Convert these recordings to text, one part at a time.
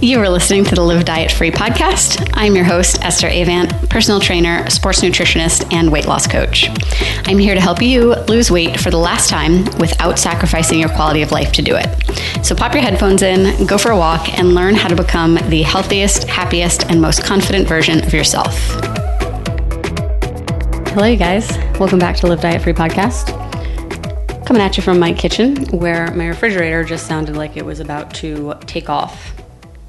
You are listening to the Live Diet Free podcast. I'm your host, Esther Avant, personal trainer, sports nutritionist, and weight loss coach. I'm here to help you lose weight for the last time without sacrificing your quality of life to do it. So pop your headphones in, go for a walk, and learn how to become the healthiest, happiest, and most confident version of yourself. Hello, you guys. Welcome back to Live Diet Free podcast. Coming at you from my kitchen, where my refrigerator just sounded like it was about to take off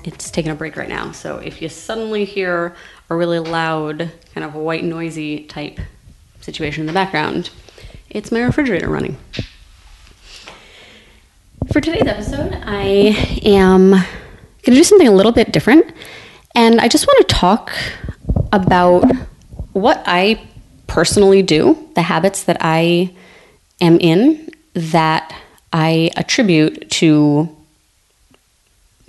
it's taking a break right now. So if you suddenly hear a really loud, kind of white noisy type situation in the background, it's my refrigerator running. For today's episode, I am going to do something a little bit different. And I just want to talk about what I personally do, the habits that I am in that I attribute to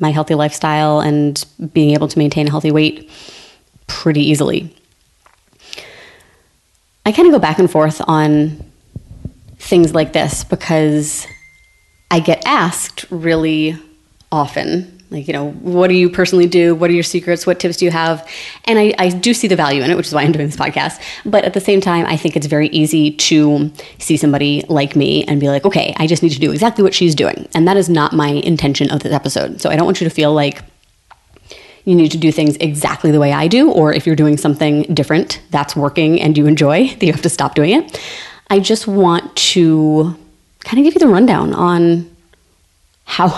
my healthy lifestyle and being able to maintain a healthy weight pretty easily. I kind of go back and forth on things like this because I get asked really often like you know what do you personally do? What are your secrets? What tips do you have? And I, I, do see the value in it which is why i'm doing this podcast. But at the same time i think it's very easy to see somebody like me and be like okay i just need to do exactly what she's doing. And that is not my intention of this episode. So i don't want you to feel like you need to do things exactly the way i do or if you're doing something different that's working and you enjoy that you have to stop doing it. I just want to kind of give you the rundown on how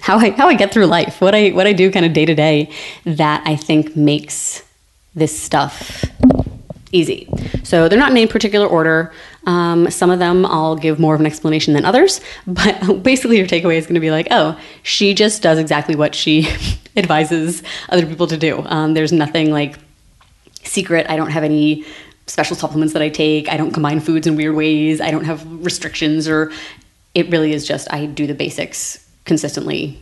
how I how I get through life, what I what I do kind of day to day that I think makes this stuff easy. So they're not in any particular order. Um, some of them I'll give more of an explanation than others, but basically your takeaway is going to be like, oh, she just does exactly what she advises other people to do. Um, there's nothing like secret. I don't have any special supplements that I take. I don't combine foods in weird ways. I don't have restrictions or it really is just I do the basics consistently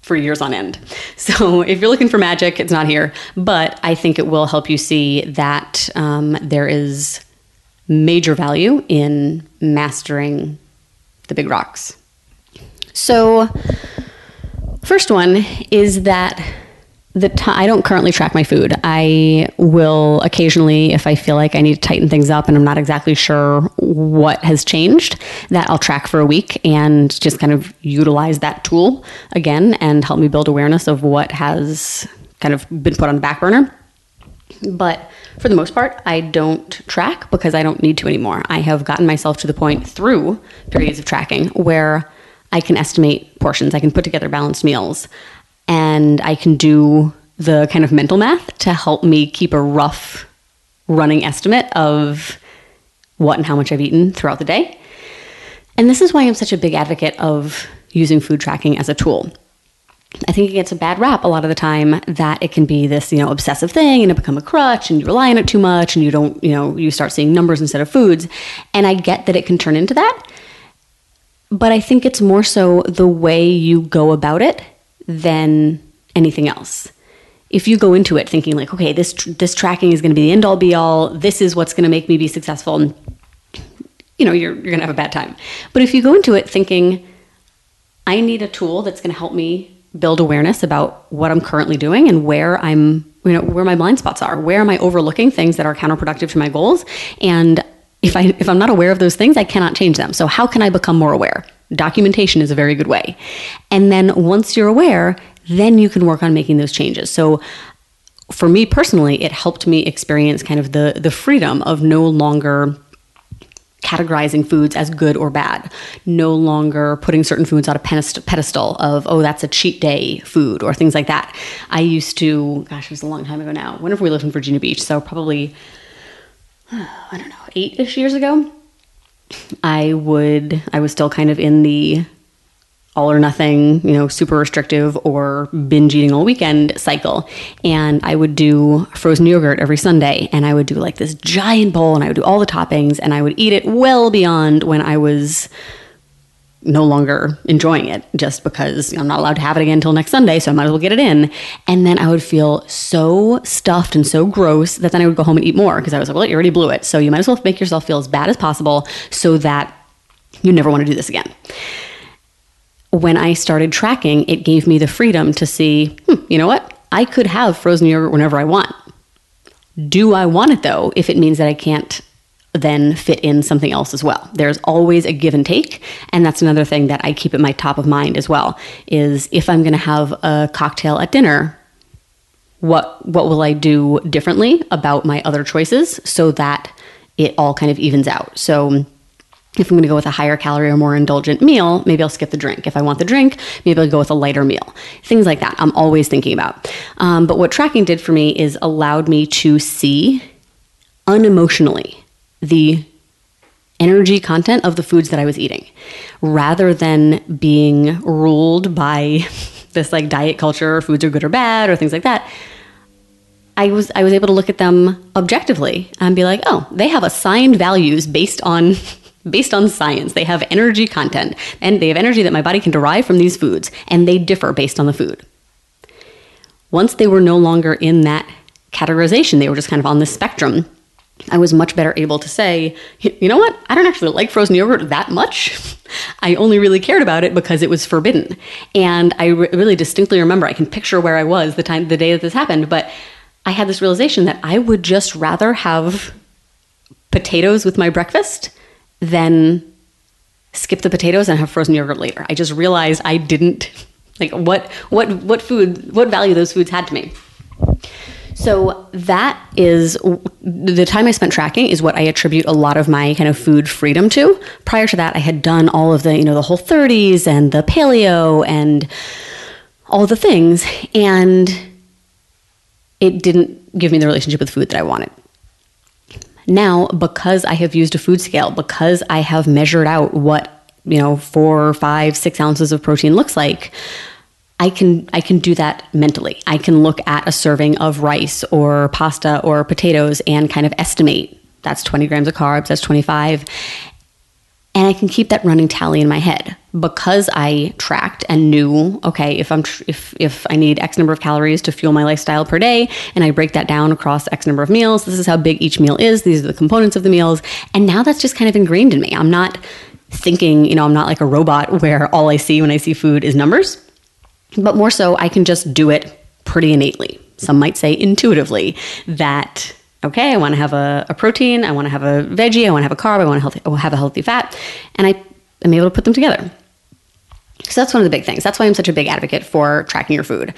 for years on end. So if you're looking for magic, it's not here. But I think it will help you see that um, there is major value in mastering the big rocks. So, first one is that the I don't currently track my food. I will occasionally, if I feel like I need to tighten things up and I'm not exactly sure what has changed, that I'll track for a week and just kind of utilize that tool again and help me build awareness of what has kind of been put on the back burner. But for the most part, I don't track because I don't need to anymore. I have gotten myself to the point through periods of tracking where I can estimate portions, I can put together balanced meals and I can do the kind of mental math to help me keep a rough running estimate of what and how much I've eaten throughout the day. And this is why I'm such a big advocate of using food tracking as a tool. I think it gets a bad rap a lot of the time that it can be this, you know, obsessive thing and it become a crutch and you rely on it too much and you don't, you know, you start seeing numbers instead of foods. And I get that it can turn into that. But I think it's more so the way you go about it than anything else. If you go into it thinking like, okay, this this tracking is going to be the end all be all, this is what's going to make me be successful, and you know, you're you're going to have a bad time. But if you go into it thinking, I need a tool that's going to help me build awareness about what I'm currently doing and where I'm, you know, where my blind spots are. Where am I overlooking things that are counterproductive to my goals? And if I if I'm not aware of those things, I cannot change them. So how can I become more aware? Documentation is a very good way. And then once you're aware, then you can work on making those changes. So for me personally, it helped me experience kind of the the freedom of no longer categorizing foods as good or bad, no longer putting certain foods on a pedestal of, oh, that's a cheat day food or things like that. I used to, gosh, it was a long time ago now, whenever we lived in Virginia Beach, so probably, I don't know, eight ish years ago, I would, I was still kind of in the all or nothing, you know, super restrictive or binge eating all weekend cycle. And I would do frozen yogurt every Sunday and I would do like this giant bowl and I would do all the toppings and I would eat it well beyond when I was no longer enjoying it just because I'm not allowed to have it again until next Sunday, so I might as well get it in. And then I would feel so stuffed and so gross that then I would go home and eat more because I was like, well, you already blew it. So you might as well make yourself feel as bad as possible so that you never want to do this again. when I started tracking, it gave me the freedom to see, hmm, you know what? I could have frozen yogurt whenever I want. Do I want it though, if it means that I can't then fit in something else as well? There's always a give and take. And that's another thing that I keep at my top of mind as well is if I'm going to have a cocktail at dinner, what what will I do differently about my other choices so that it all kind of evens out. So if I'm going to go with a higher calorie or more indulgent meal, maybe I'll skip the drink. If I want the drink, maybe I'll go with a lighter meal. Things like that. I'm always thinking about. Um, but what tracking did for me is allowed me to see unemotionally the energy content of the foods that I was eating rather than being ruled by this like diet culture, foods are good or bad, or things like that. I was I was able to look at them objectively and be like, oh, they have assigned values based on based on science. They have energy content and they have energy that my body can derive from these foods, and they differ based on the food. Once they were no longer in that categorization, they were just kind of on the spectrum. I was much better able to say, you know what? I don't actually like frozen yogurt that much. I only really cared about it because it was forbidden. And I re- really distinctly remember, I can picture where I was the time, the day that this happened, but I had this realization that I would just rather have potatoes with my breakfast than skip the potatoes and have frozen yogurt later. I just realized I didn't like what what what food what value those foods had to me. So that is the time I spent tracking is what I attribute a lot of my kind of food freedom to. Prior to that, I had done all of the, you know, the Whole30s and the paleo and all the things and it didn't give me the relationship with food that I wanted. Now, because I have used a food scale, because I have measured out what, you know, four, five, six ounces of protein looks like, I can I can do that mentally. I can look at a serving of rice or pasta or potatoes and kind of estimate that's 20 grams of carbs, that's 25. And I can keep that running tally in my head because I tracked and knew, okay, if I'm tr- if if I need X number of calories to fuel my lifestyle per day, and I break that down across X number of meals, this is how big each meal is. These are the components of the meals, and now that's just kind of ingrained in me. I'm not thinking, you know, I'm not like a robot where all I see when I see food is numbers, but more so, I can just do it pretty innately. Some might say intuitively that okay, I want to have a, a protein, I want to have a veggie, I want to have a carb, I want to oh, have a healthy fat, and I am able to put them together. So that's one of the big things. That's why I'm such a big advocate for tracking your food.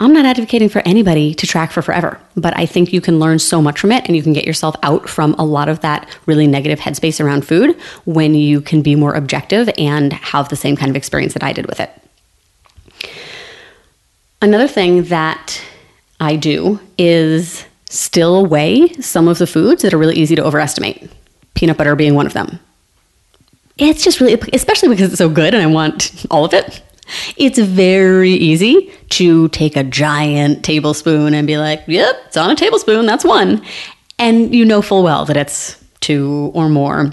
I'm not advocating for anybody to track for forever, but I think you can learn so much from it and you can get yourself out from a lot of that really negative headspace around food when you can be more objective and have the same kind of experience that I did with it. Another thing that I do is still weigh some of the foods that are really easy to overestimate, peanut butter being one of them. It's just really, especially because it's so good and I want all of it. It's very easy to take a giant tablespoon and be like, yep, it's on a tablespoon, that's one. And you know full well that it's two or more.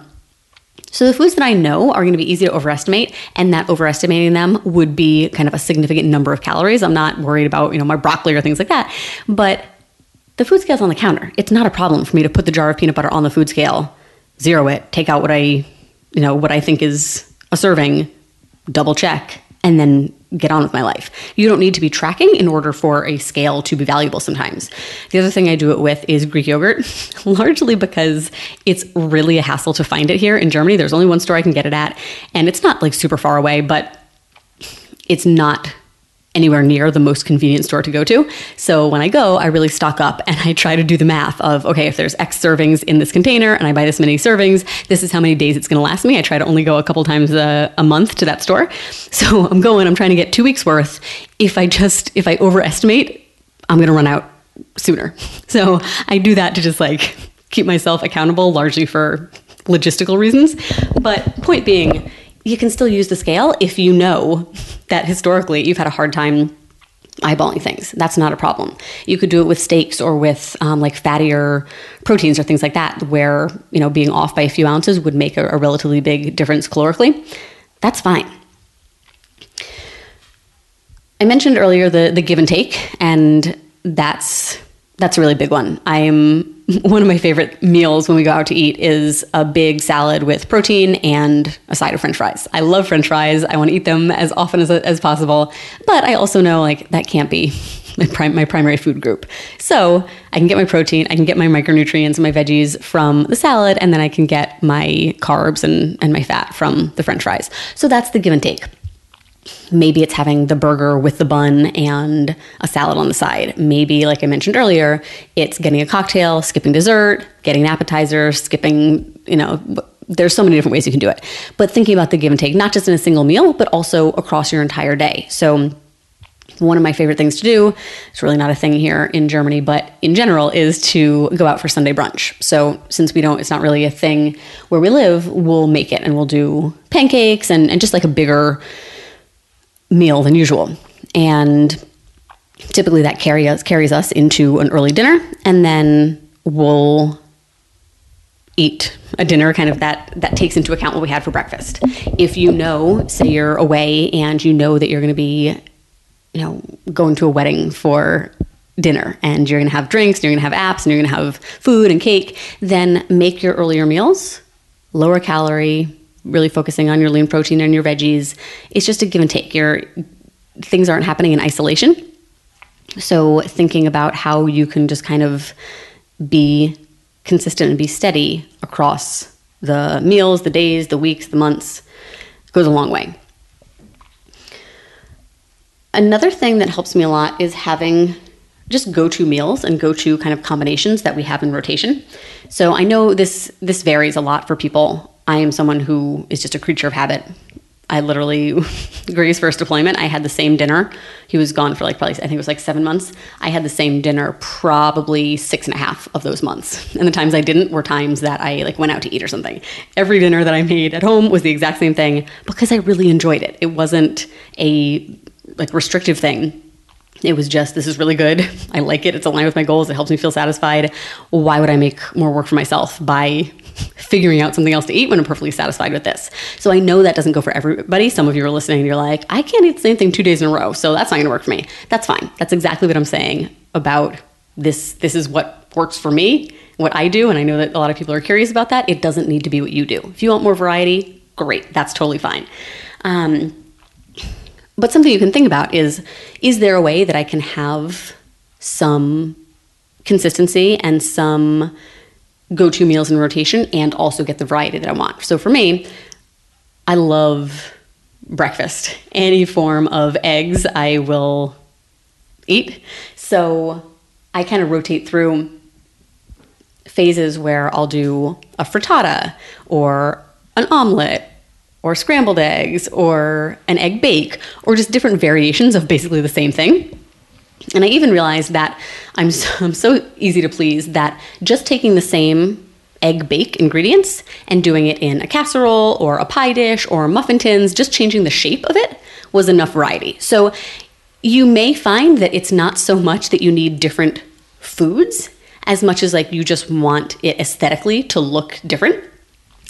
So the foods that I know are going to be easy to overestimate, and that overestimating them would be kind of a significant number of calories. I'm not worried about, you know, my broccoli or things like that. But the food scale's on the counter. It's not a problem for me to put the jar of peanut butter on the food scale, zero it, take out what I, you know, what I think is a serving, double check, and then get on with my life. You don't need to be tracking in order for a scale to be valuable sometimes. The other thing I do it with is Greek yogurt, largely because it's really a hassle to find it here in Germany. There's only one store I can get it at, and it's not like super far away, but it's not anywhere near the most convenient store to go to. So when I go, I really stock up and I try to do the math of okay, if there's X servings in this container and I buy this many servings, this is how many days it's going to last me. I try to only go a couple times a, a month to that store. So I'm going, I'm trying to get two weeks worth. If I just, if I overestimate, I'm going to run out sooner. So I do that to just like keep myself accountable largely for logistical reasons. But point being, you can still use the scale if you know that historically you've had a hard time eyeballing things. That's not a problem. You could do it with steaks or with um, like fattier proteins or things like that, where you know being off by a few ounces would make a, a relatively big difference calorically. That's fine. I mentioned earlier the the give and take, and that's that's a really big one. I'm one of my favorite meals when we go out to eat is a big salad with protein and a side of french fries. I love french fries. I want to eat them as often as, as possible, but I also know like that can't be my, prim- my primary food group. So I can get my protein, I can get my micronutrients and my veggies from the salad, and then I can get my carbs and, and my fat from the french fries. So that's the give and take. Maybe it's having the burger with the bun and a salad on the side. Maybe, like I mentioned earlier, it's getting a cocktail, skipping dessert, getting an appetizer, skipping, you know, there's so many different ways you can do it. But thinking about the give and take, not just in a single meal, but also across your entire day. So, one of my favorite things to do, it's really not a thing here in Germany, but in general, is to go out for Sunday brunch. So, since we don't, it's not really a thing where we live, we'll make it and we'll do pancakes and, and just like a bigger, meal than usual. And typically that carry us, carries us into an early dinner, and then we'll eat a dinner kind of that that takes into account what we had for breakfast. If you know, say you're away and you know that you're going to be, you know, going to a wedding for dinner and you're going to have drinks, and you're going to have apps, and you're going to have food and cake, then make your earlier meals lower calorie, really focusing on your lean protein and your veggies. It's just a give and take. Your things aren't happening in isolation. So thinking about how you can just kind of be consistent and be steady across the meals, the days, the weeks, the months goes a long way. Another thing that helps me a lot is having just go-to meals and go-to kind of combinations that we have in rotation. So I know this this varies a lot for people. I am someone who is just a creature of habit. I literally, Gray's first deployment, I had the same dinner. He was gone for like probably, I think it was like seven months. I had the same dinner probably six and a half of those months. And the times I didn't were times that I like went out to eat or something. Every dinner that I made at home was the exact same thing because I really enjoyed it. It wasn't a like restrictive thing. It was just, this is really good. I like it. It's aligned with my goals. It helps me feel satisfied. Why would I make more work for myself by figuring out something else to eat when I'm perfectly satisfied with this. So I know that doesn't go for everybody. Some of you are listening and you're like, I can't eat the same thing two days in a row, so that's not gonna work for me. That's fine. That's exactly what I'm saying about this. This is what works for me, what I do, and I know that a lot of people are curious about that. It doesn't need to be what you do. If you want more variety, great. That's totally fine. Um, but something you can think about is is there a way that I can have some consistency and some go to meals in rotation and also get the variety that I want. So for me, I love breakfast. Any form of eggs, I will eat. So I kind of rotate through phases where I'll do a frittata or an omelet or scrambled eggs or an egg bake or just different variations of basically the same thing. And I even realized that I'm so, I'm so easy to please that just taking the same egg bake ingredients and doing it in a casserole or a pie dish or muffin tins, just changing the shape of it was enough variety. So you may find that it's not so much that you need different foods as much as like you just want it aesthetically to look different.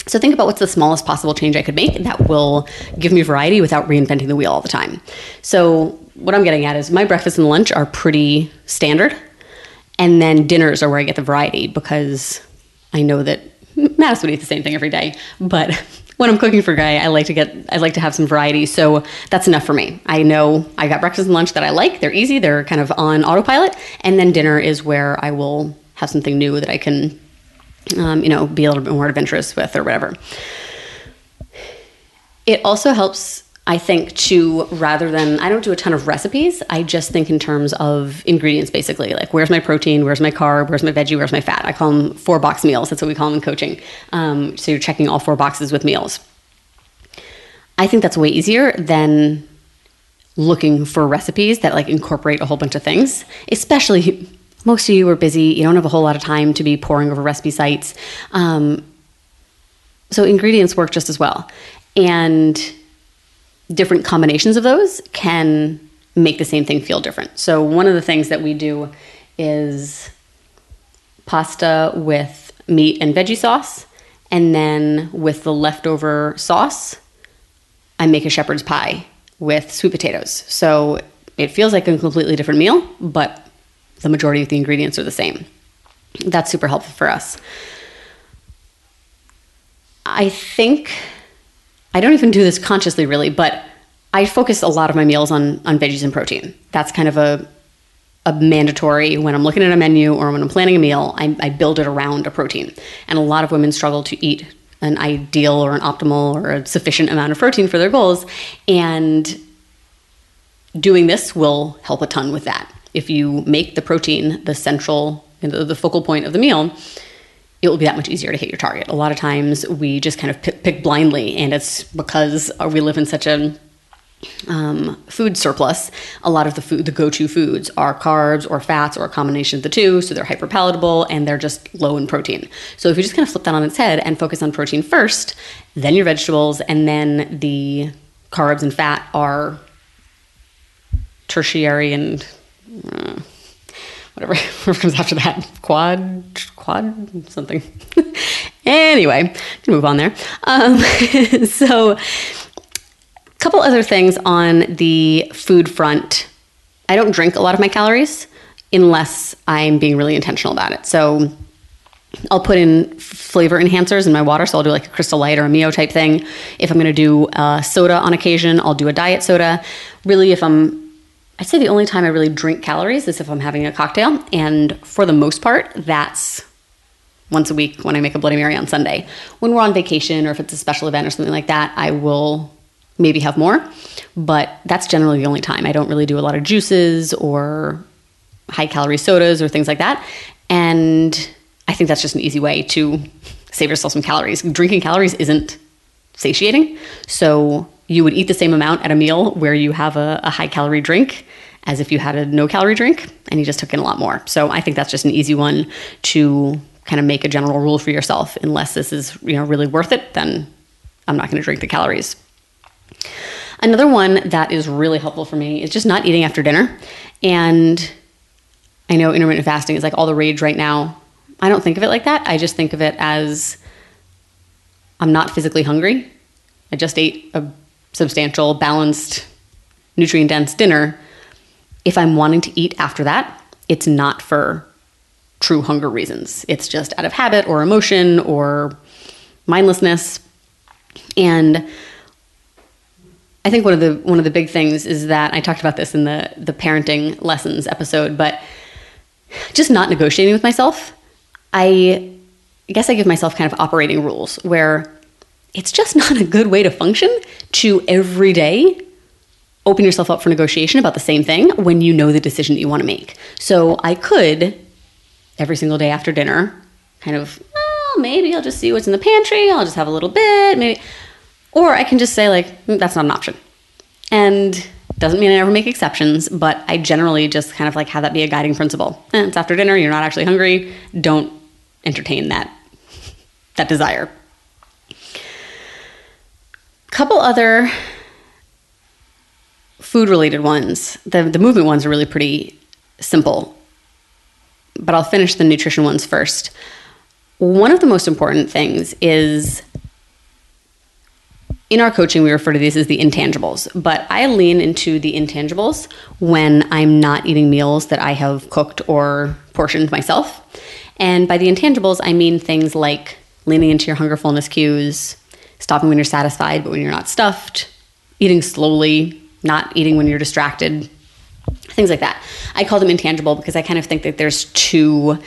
So think about what's the smallest possible change I could make that will give me variety without reinventing the wheel all the time. So what I'm getting at is my breakfast and lunch are pretty standard. And then dinners are where I get the variety because I know that Mattis would eat the same thing every day. But when I'm cooking for Guy, I like to get I like to have some variety. So that's enough for me. I know I got breakfast and lunch that I like. They're easy, they're kind of on autopilot. And then dinner is where I will have something new that I can um, you know, be a little bit more adventurous with or whatever. It also helps I think to rather than I don't do a ton of recipes. I just think in terms of ingredients, basically. Like where's my protein, where's my carb, where's my veggie, where's my fat. I call them four box meals. That's what we call them in coaching. Um, so you're checking all four boxes with meals. I think that's way easier than looking for recipes that like incorporate a whole bunch of things. Especially most of you are busy. You don't have a whole lot of time to be poring over recipe sites. Um, so ingredients work just as well. And different combinations of those can make the same thing feel different. So, one of the things that we do is pasta with meat and veggie sauce, and then with the leftover sauce, I make a shepherd's pie with sweet potatoes. So, it feels like a completely different meal, but the majority of the ingredients are the same. that's super helpful for us. I think I don't even do this consciously really, but I focus a lot of my meals on on veggies and protein. That's kind of a a mandatory when I'm looking at a menu or when I'm planning a meal, I, I build it around a protein. And a lot of women struggle to eat an ideal or an optimal or a sufficient amount of protein for their goals. And doing this will help a ton with that. If you make the protein the central, the focal point of the meal, it will be that much easier to hit your target. A lot of times we just kind of pick, pick blindly, and it's because we live in such a um, food surplus. A lot of the food, the go-to foods, are carbs or fats or a combination of the two, so they're hyper palatable and they're just low in protein. So if you just kind of flip that on its head and focus on protein first, then your vegetables, and then the carbs and fat are tertiary and uh, whatever, whatever comes after that. Quad, quad, something. anyway, move on there. Um, so, a couple other things on the food front. I don't drink a lot of my calories unless I'm being really intentional about it. So, I'll put in flavor enhancers in my water. So I'll do like a crystal light or a Mio type thing. If I'm going to do a soda on occasion, I'll do a diet soda. Really, if I'm I'd say the only time I really drink calories is if I'm having a cocktail. And for the most part, that's once a week when I make a Bloody Mary on Sunday. When we're on vacation or if it's a special event or something like that, I will maybe have more. But that's generally the only time. I don't really do a lot of juices or high calorie sodas or things like that. And I think that's just an easy way to save yourself some calories. Drinking calories isn't satiating. So you would eat the same amount at a meal where you have a, a high calorie drink as if you had a no calorie drink and you just took in a lot more. So I think that's just an easy one to kind of make a general rule for yourself. Unless this is you know really worth it, then I'm not going to drink the calories. Another one that is really helpful for me is just not eating after dinner. And I know intermittent fasting is like all the rage right now. I don't think of it like that. I just think of it as I'm not physically hungry. I just ate a substantial, balanced, nutrient dense dinner, if I'm wanting to eat after that, it's not for true hunger reasons. It's just out of habit or emotion or mindlessness. And I think one of the one of the big things is that I talked about this in the the parenting lessons episode, but just not negotiating with myself. I, I guess I give myself kind of operating rules where it's just not a good way to function to every day open yourself up for negotiation about the same thing when you know the decision that you want to make. So I could every single day after dinner kind of, oh, maybe I'll just see what's in the pantry, I'll just have a little bit, maybe or I can just say like mm, that's not an option. And doesn't mean I never make exceptions, but I generally just kind of like have that be a guiding principle. Eh, it's after dinner, you're not actually hungry, don't entertain that that desire couple other food related ones. The, the movement ones are really pretty simple, but I'll finish the nutrition ones first. One of the most important things is in our coaching, we refer to these as the intangibles, but I lean into the intangibles when I'm not eating meals that I have cooked or portioned myself. And by the intangibles, I mean things like leaning into your hunger fullness cues, stopping when you're satisfied, but when you're not stuffed, eating slowly, not eating when you're distracted, things like that. I call them intangible because I kind of think that there's two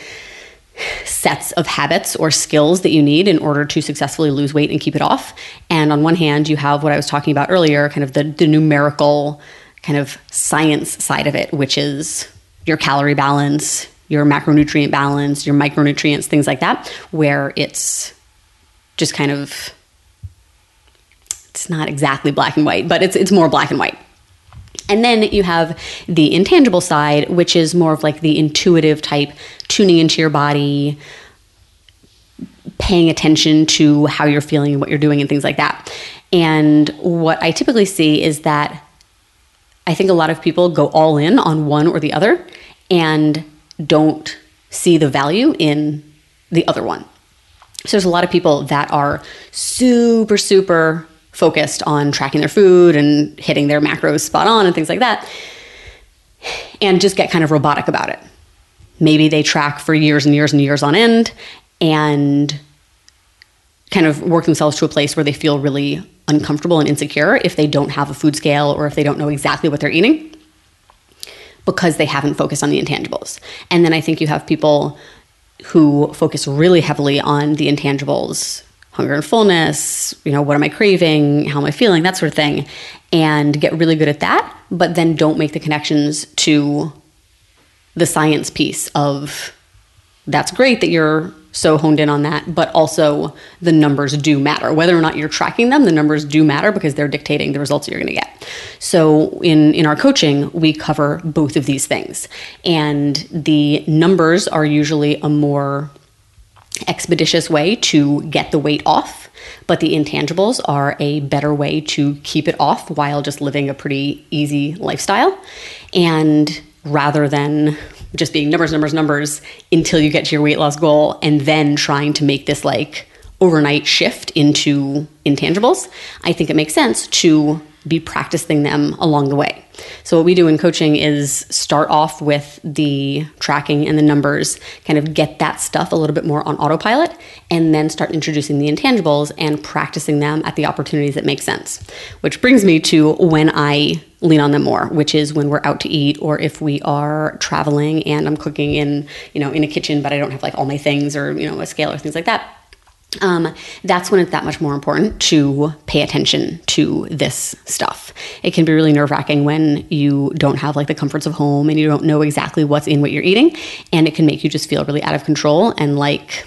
sets of habits or skills that you need in order to successfully lose weight and keep it off. And on one hand, you have what I was talking about earlier, kind of the, the numerical kind of science side of it, which is your calorie balance, your macronutrient balance, your micronutrients, things like that, where it's just kind of it's not exactly black and white, but it's it's more black and white. And then you have the intangible side, which is more of like the intuitive type, tuning into your body, paying attention to how you're feeling and what you're doing and things like that. And what I typically see is that I think a lot of people go all in on one or the other and don't see the value in the other one. So there's a lot of people that are super, super focused on tracking their food and hitting their macros spot on and things like that, and just get kind of robotic about it. maybe they track for years and years and years on end and kind of work themselves to a place where they feel really uncomfortable and insecure if they don't have a food scale or if they don't know exactly what they're eating because they haven't focused on the intangibles. And then I think you have people who focus really heavily on the intangibles hunger and fullness, you know, what am I craving, how am I feeling, that sort of thing, and get really good at that, but then don't make the connections to the science piece of that's great that you're so honed in on that, but also the numbers do matter. Whether or not you're tracking them, the numbers do matter because they're dictating the results you're going to get. So in in our coaching, we cover both of these things. And the numbers are usually a more expeditious way to get the weight off, but the intangibles are a better way to keep it off while just living a pretty easy lifestyle. And rather than just being numbers, numbers, numbers until you get to your weight loss goal and then trying to make this like overnight shift into intangibles, I think it makes sense to be practicing them along the way. So, what we do in coaching is start off with the tracking and the numbers, kind of get that stuff a little bit more on autopilot, and then start introducing the intangibles and practicing them at the opportunities that make sense. Which brings me to when I lean on them more, which is when we're out to eat or if we are traveling and I'm cooking in, you know, in a kitchen, but I don't have like all my things or, you know, a scale or things like that um, that's when it's that much more important to pay attention to this stuff. It can be really nerve wracking when you don't have like the comforts of home and you don't know exactly what's in what you're eating. And it can make you just feel really out of control and like,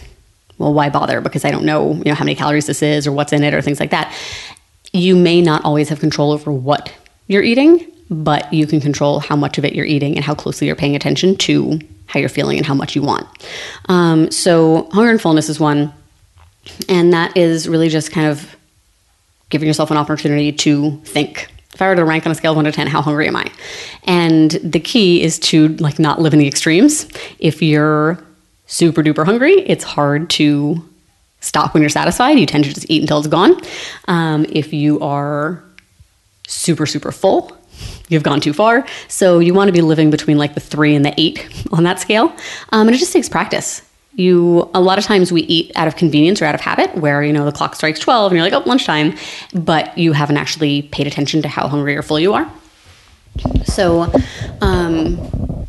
well, why bother? Because I don't know, you know, how many calories this is or what's in it or things like that. You may not always have control over what you're eating, but you can control how much of it you're eating and how closely you're paying attention to how you're feeling and how much you want. Um, so, hunger and fullness is one and that is really just kind of giving yourself an opportunity to think. If I were to rank on a scale of one to 10, how hungry am I? And the key is to like not live in the extremes. If you're super duper hungry, it's hard to stop when you're satisfied. You tend to just eat until it's gone. Um, if you are super, super full, you've gone too far. So you want to be living between like the three and the eight on that scale. Um, and it just takes practice you a lot of times we eat out of convenience or out of habit where you know the clock strikes 12 and you're like oh lunchtime but you haven't actually paid attention to how hungry or full you are. So um,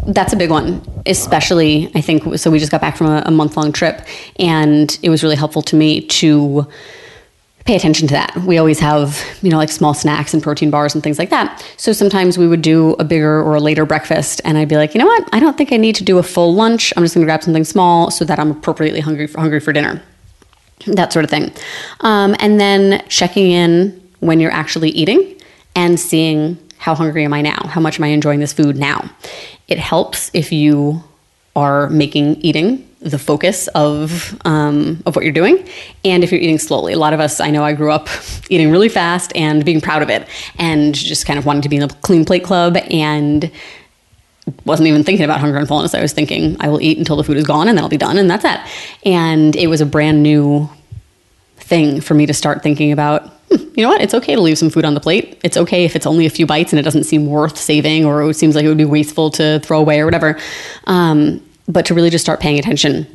that's a big one especially i think so we just got back from a, a month long trip and it was really helpful to me to pay attention to that. We always have, you know, like small snacks and protein bars and things like that. So sometimes we would do a bigger or a later breakfast and I'd be like, you know what? I don't think I need to do a full lunch. I'm just going to grab something small so that I'm appropriately hungry for, hungry for dinner. That sort of thing. Um, and then checking in when you're actually eating and seeing how hungry am I now? How much am I enjoying this food now? It helps if you are making eating the focus of um, of what you're doing, and if you're eating slowly. A lot of us, I know, I grew up eating really fast and being proud of it, and just kind of wanting to be in the clean plate club, and wasn't even thinking about hunger and fullness. I was thinking I will eat until the food is gone, and then I'll be done, and that's it. And it was a brand new thing for me to start thinking about. Hmm, you know what? It's okay to leave some food on the plate. It's okay if it's only a few bites and it doesn't seem worth saving, or it seems like it would be wasteful to throw away or whatever. Um, but to really just start paying attention.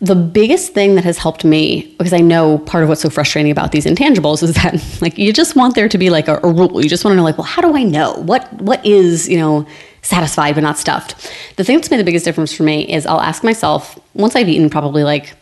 The biggest thing that has helped me, because I know part of what's so frustrating about these intangibles is that like you just want there to be like a, a rule. You just want to know like, well, how do I know what what is you know satisfied but not stuffed? The thing that's made the biggest difference for me is I'll ask myself once I've eaten probably like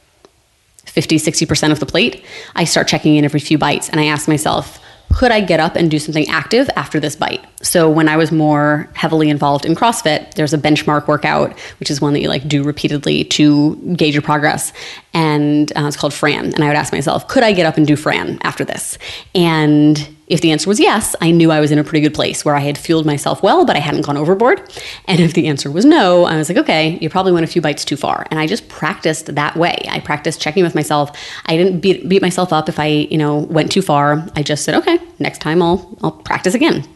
50, 60% of the plate, I start checking in every few bites and I ask myself, could I get up and do something active after this bite? So when I was more heavily involved in CrossFit, there's a benchmark workout, which is one that you like do repeatedly to gauge your progress. And uh, it's called Fran. And I would ask myself, could I get up and do Fran after this? And if the answer was yes, I knew I was in a pretty good place where I had fueled myself well, but I hadn't gone overboard. And if the answer was no, I was like, okay, you probably went a few bites too far. And I just practiced that way. I practiced checking with myself. I didn't beat, beat myself up if I, you know, went too far. I just said, okay, next time I'll I'll practice again.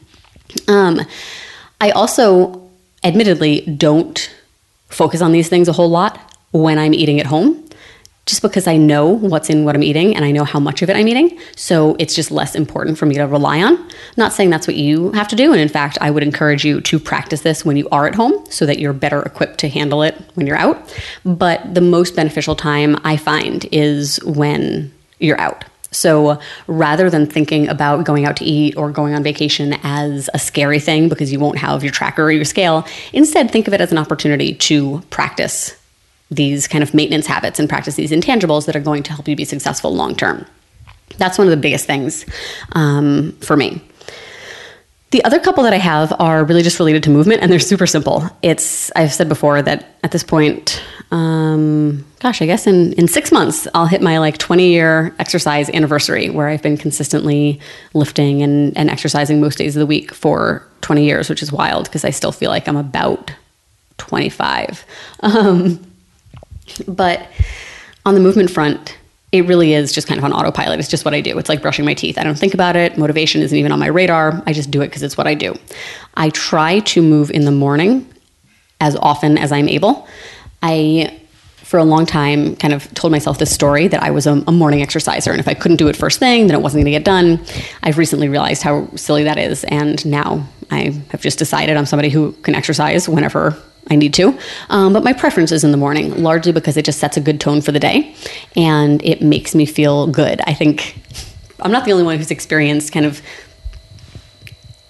Um, I also, admittedly, don't focus on these things a whole lot when I'm eating at home just because I know what's in what I'm eating and I know how much of it I'm eating. So it's just less important for me to rely on. I'm not saying that's what you have to do. And in fact, I would encourage you to practice this when you are at home so that you're better equipped to handle it when you're out. But the most beneficial time I find is when you're out. So rather than thinking about going out to eat or going on vacation as a scary thing because you won't have your tracker or your scale, instead think of it as an opportunity to practice these kind of maintenance habits and practice these intangibles that are going to help you be successful long term. That's one of the biggest things um, for me. The other couple that I have are really just related to movement and they're super simple. It's, I've said before that at this point, um, gosh, I guess in, in six months, I'll hit my like 20 year exercise anniversary where I've been consistently lifting and, and exercising most days of the week for 20 years, which is wild because I still feel like I'm about 25. Um, but on the movement front, it really is just kind of on autopilot. It's just what I do. It's like brushing my teeth. I don't think about it. Motivation isn't even on my radar. I just do it because it's what I do. I try to move in the morning as often as I'm able. I, for a long time, kind of told myself this story that I was a, a morning exerciser. And if I couldn't do it first thing, then it wasn't going to get done. I've recently realized how silly that is. And now I have just decided I'm somebody who can exercise whenever I need to. Um, but my preference is in the morning, largely because it just sets a good tone for the day and it makes me feel good. I think I'm not the only one who's experienced kind of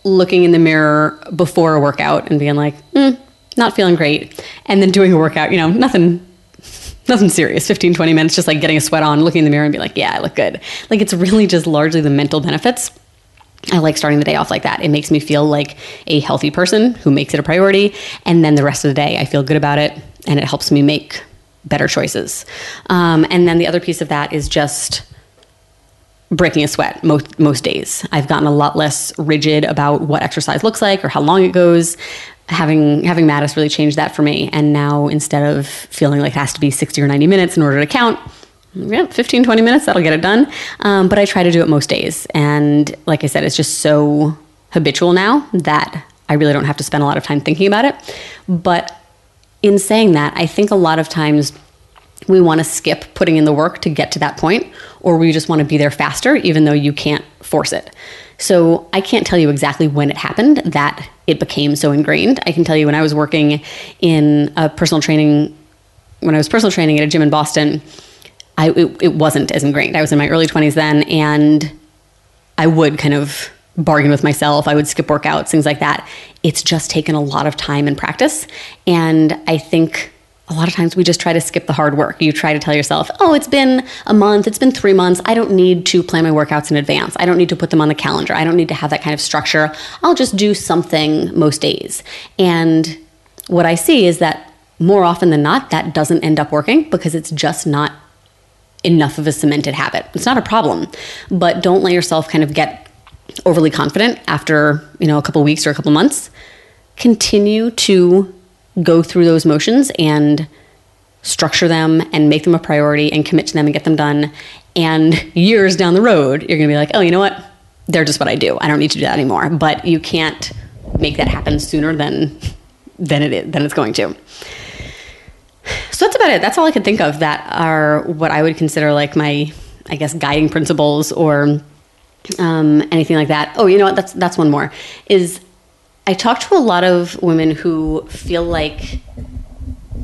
looking in the mirror before a workout and being like, mm, not feeling great. And then doing a workout, you know, nothing. Nothing serious, 15, 20 minutes, just like getting a sweat on, looking in the mirror and be like, yeah, I look good. Like it's really just largely the mental benefits I like starting the day off like that. It makes me feel like a healthy person who makes it a priority. And then the rest of the day, I feel good about it and it helps me make better choices. Um, and then the other piece of that is just breaking a sweat most, most days. I've gotten a lot less rigid about what exercise looks like or how long it goes. Having having Mattis really changed that for me. And now instead of feeling like it has to be 60 or 90 minutes in order to count, yeah, 15, 20 minutes, that'll get it done. Um, but I try to do it most days. And like I said, it's just so habitual now that I really don't have to spend a lot of time thinking about it. But in saying that, I think a lot of times we want to skip putting in the work to get to that point, or we just want to be there faster, even though you can't force it. So I can't tell you exactly when it happened that it became so ingrained. I can tell you when I was working in a personal training, when I was personal training at a gym in Boston, I it, it wasn't as ingrained. I was in my early 20s then, and I would kind of bargain with myself. I would skip workouts, things like that. It's just taken a lot of time and practice. And I think a lot of times we just try to skip the hard work. You try to tell yourself, oh, it's been a month, it's been three months. I don't need to plan my workouts in advance. I don't need to put them on the calendar. I don't need to have that kind of structure. I'll just do something most days. And what I see is that more often than not, that doesn't end up working because it's just not enough of a cemented habit. It's not a problem, but don't let yourself kind of get overly confident after, you know, a couple weeks or a couple months. Continue to go through those motions and structure them and make them a priority and commit to them and get them done. And years down the road, you're going to be like, "Oh, you know what? They're just what I do. I don't need to do that anymore." But you can't make that happen sooner than than it is, than it's going to. So that's about it. That's all I could think of that are what I would consider like my, I guess, guiding principles or um, anything like that. Oh, you know what? That's that's one more. Is I talk to a lot of women who feel like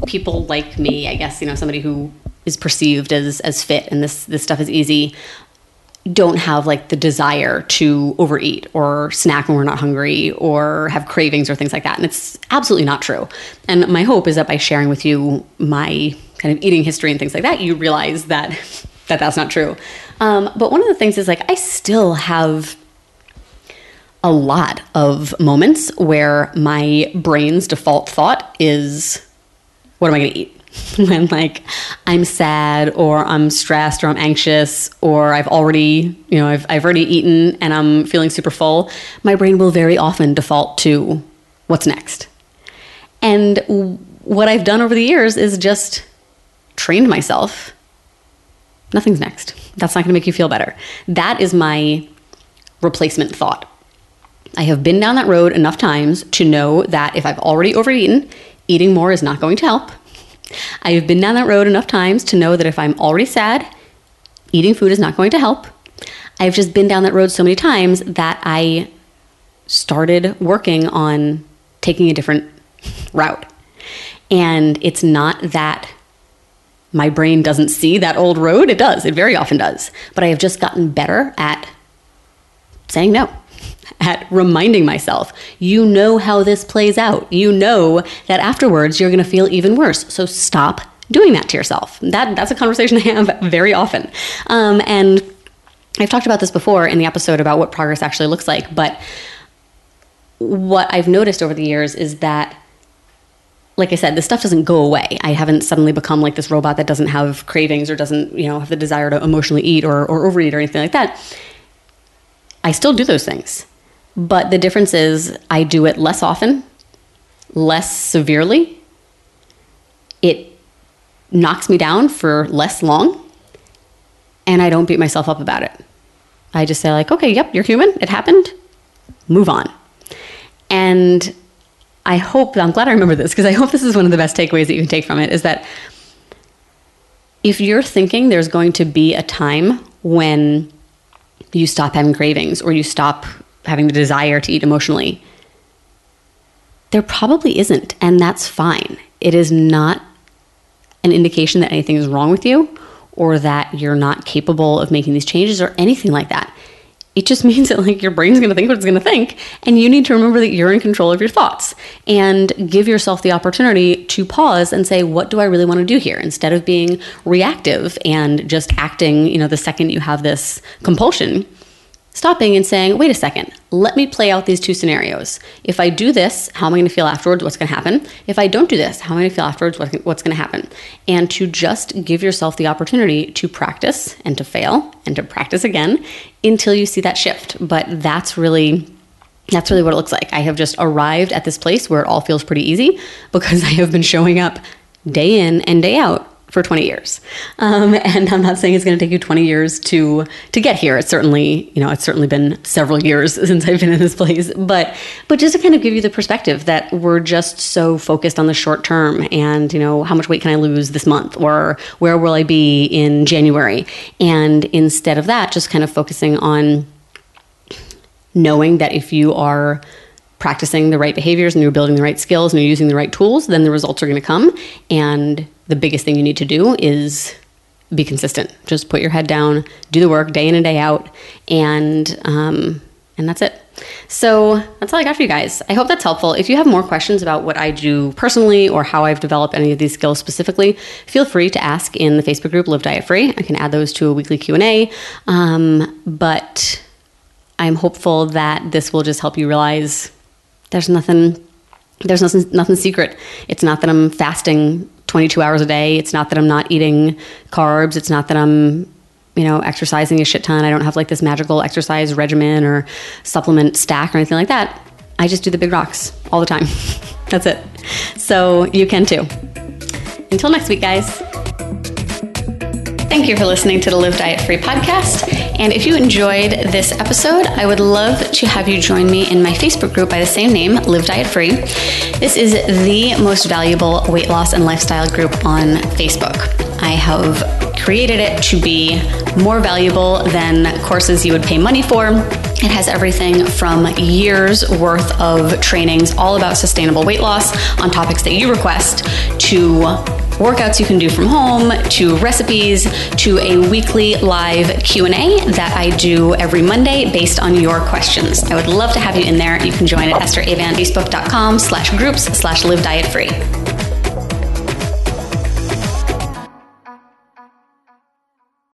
people like me. I guess you know somebody who is perceived as as fit and this this stuff is easy don't have like the desire to overeat or snack when we're not hungry or have cravings or things like that. And it's absolutely not true. And my hope is that by sharing with you my kind of eating history and things like that, you realize that that that's not true. Um, but one of the things is like I still have a lot of moments where my brain's default thought is, what am I going to eat? when like I'm sad or I'm stressed or I'm anxious or I've already, you know, I've, I've already eaten and I'm feeling super full, my brain will very often default to what's next. And what I've done over the years is just trained myself. Nothing's next. That's not going to make you feel better. That is my replacement thought. I have been down that road enough times to know that if I've already overeaten, eating more is not going to help I've been down that road enough times to know that if I'm already sad, eating food is not going to help. I've just been down that road so many times that I started working on taking a different route. And it's not that my brain doesn't see that old road. It does, it very often does. But I have just gotten better at saying no, at reminding myself, you know how this plays out. You know that afterwards you're going to feel even worse. So stop doing that to yourself. That, that's a conversation I have very often. Um, and I've talked about this before in the episode about what progress actually looks like. But what I've noticed over the years is that like I said, this stuff doesn't go away. I haven't suddenly become like this robot that doesn't have cravings or doesn't, you know, have the desire to emotionally eat or, or overeat or anything like that. I still do those things. But the difference is I do it less often, less severely. It knocks me down for less long, and I don't beat myself up about it. I just say, like, okay, yep, you're human. It happened. Move on. And I hope, I'm glad I remember this because I hope this is one of the best takeaways that you can take from it is that if you're thinking there's going to be a time when you stop having cravings or you stop having the desire to eat emotionally, there probably isn't. And that's fine. It is not an indication that anything is wrong with you or that you're not capable of making these changes or anything like that it just means that like your brain's going to think what it's going to think and you need to remember that you're in control of your thoughts and give yourself the opportunity to pause and say what do i really want to do here instead of being reactive and just acting you know the second you have this compulsion stopping and saying, wait a second, let me play out these two scenarios. If I do this, how am I going to feel afterwards? What's going to happen? If I don't do this, how am I going to feel afterwards? What's going to happen? And to just give yourself the opportunity to practice and to fail and to practice again until you see that shift. But that's really. That's really what it looks like. I have just arrived at this place where it all feels pretty easy because I have been showing up day in and day out for 20 years. Um, and I'm not saying it's going to take you 20 years to to get here. It's certainly, you know, it's certainly been several years since I've been in this place, but but just to kind of give you the perspective that we're just so focused on the short term and, you know, how much weight can I lose this month or where will I be in January? And instead of that, just kind of focusing on knowing that if you are practicing the right behaviors and you're building the right skills and you're using the right tools, then the results are going to come and the biggest thing you need to do is be consistent. Just put your head down, do the work day in and day out, and um, and that's it. So that's all I got for you guys. I hope that's helpful. If you have more questions about what I do personally or how I've developed any of these skills specifically, feel free to ask in the Facebook group Live Diet Free. I can add those to a weekly Q and A. Um, but I'm hopeful that this will just help you realize there's nothing there's nothing nothing secret. It's not that I'm fasting 22 hours a day. It's not that I'm not eating carbs. It's not that I'm, you know, exercising a shit ton. I don't have like this magical exercise regimen or supplement stack or anything like that. I just do the big rocks all the time. That's it. So you can too. Until next week, guys. Thank you for listening to the Live Diet Free podcast. And if you enjoyed this episode, I would love to have you join me in my Facebook group by the same name, Live Diet Free. This is the most valuable weight loss and lifestyle group on Facebook. I have created it to be more valuable than courses you would pay money for. It has everything from years worth of trainings all about sustainable weight loss on topics that you request to workouts you can do from home to recipes to a weekly live q&a that i do every monday based on your questions. I would love to have you in there. You can join at estheravant facebook.com slash groups slash live diet free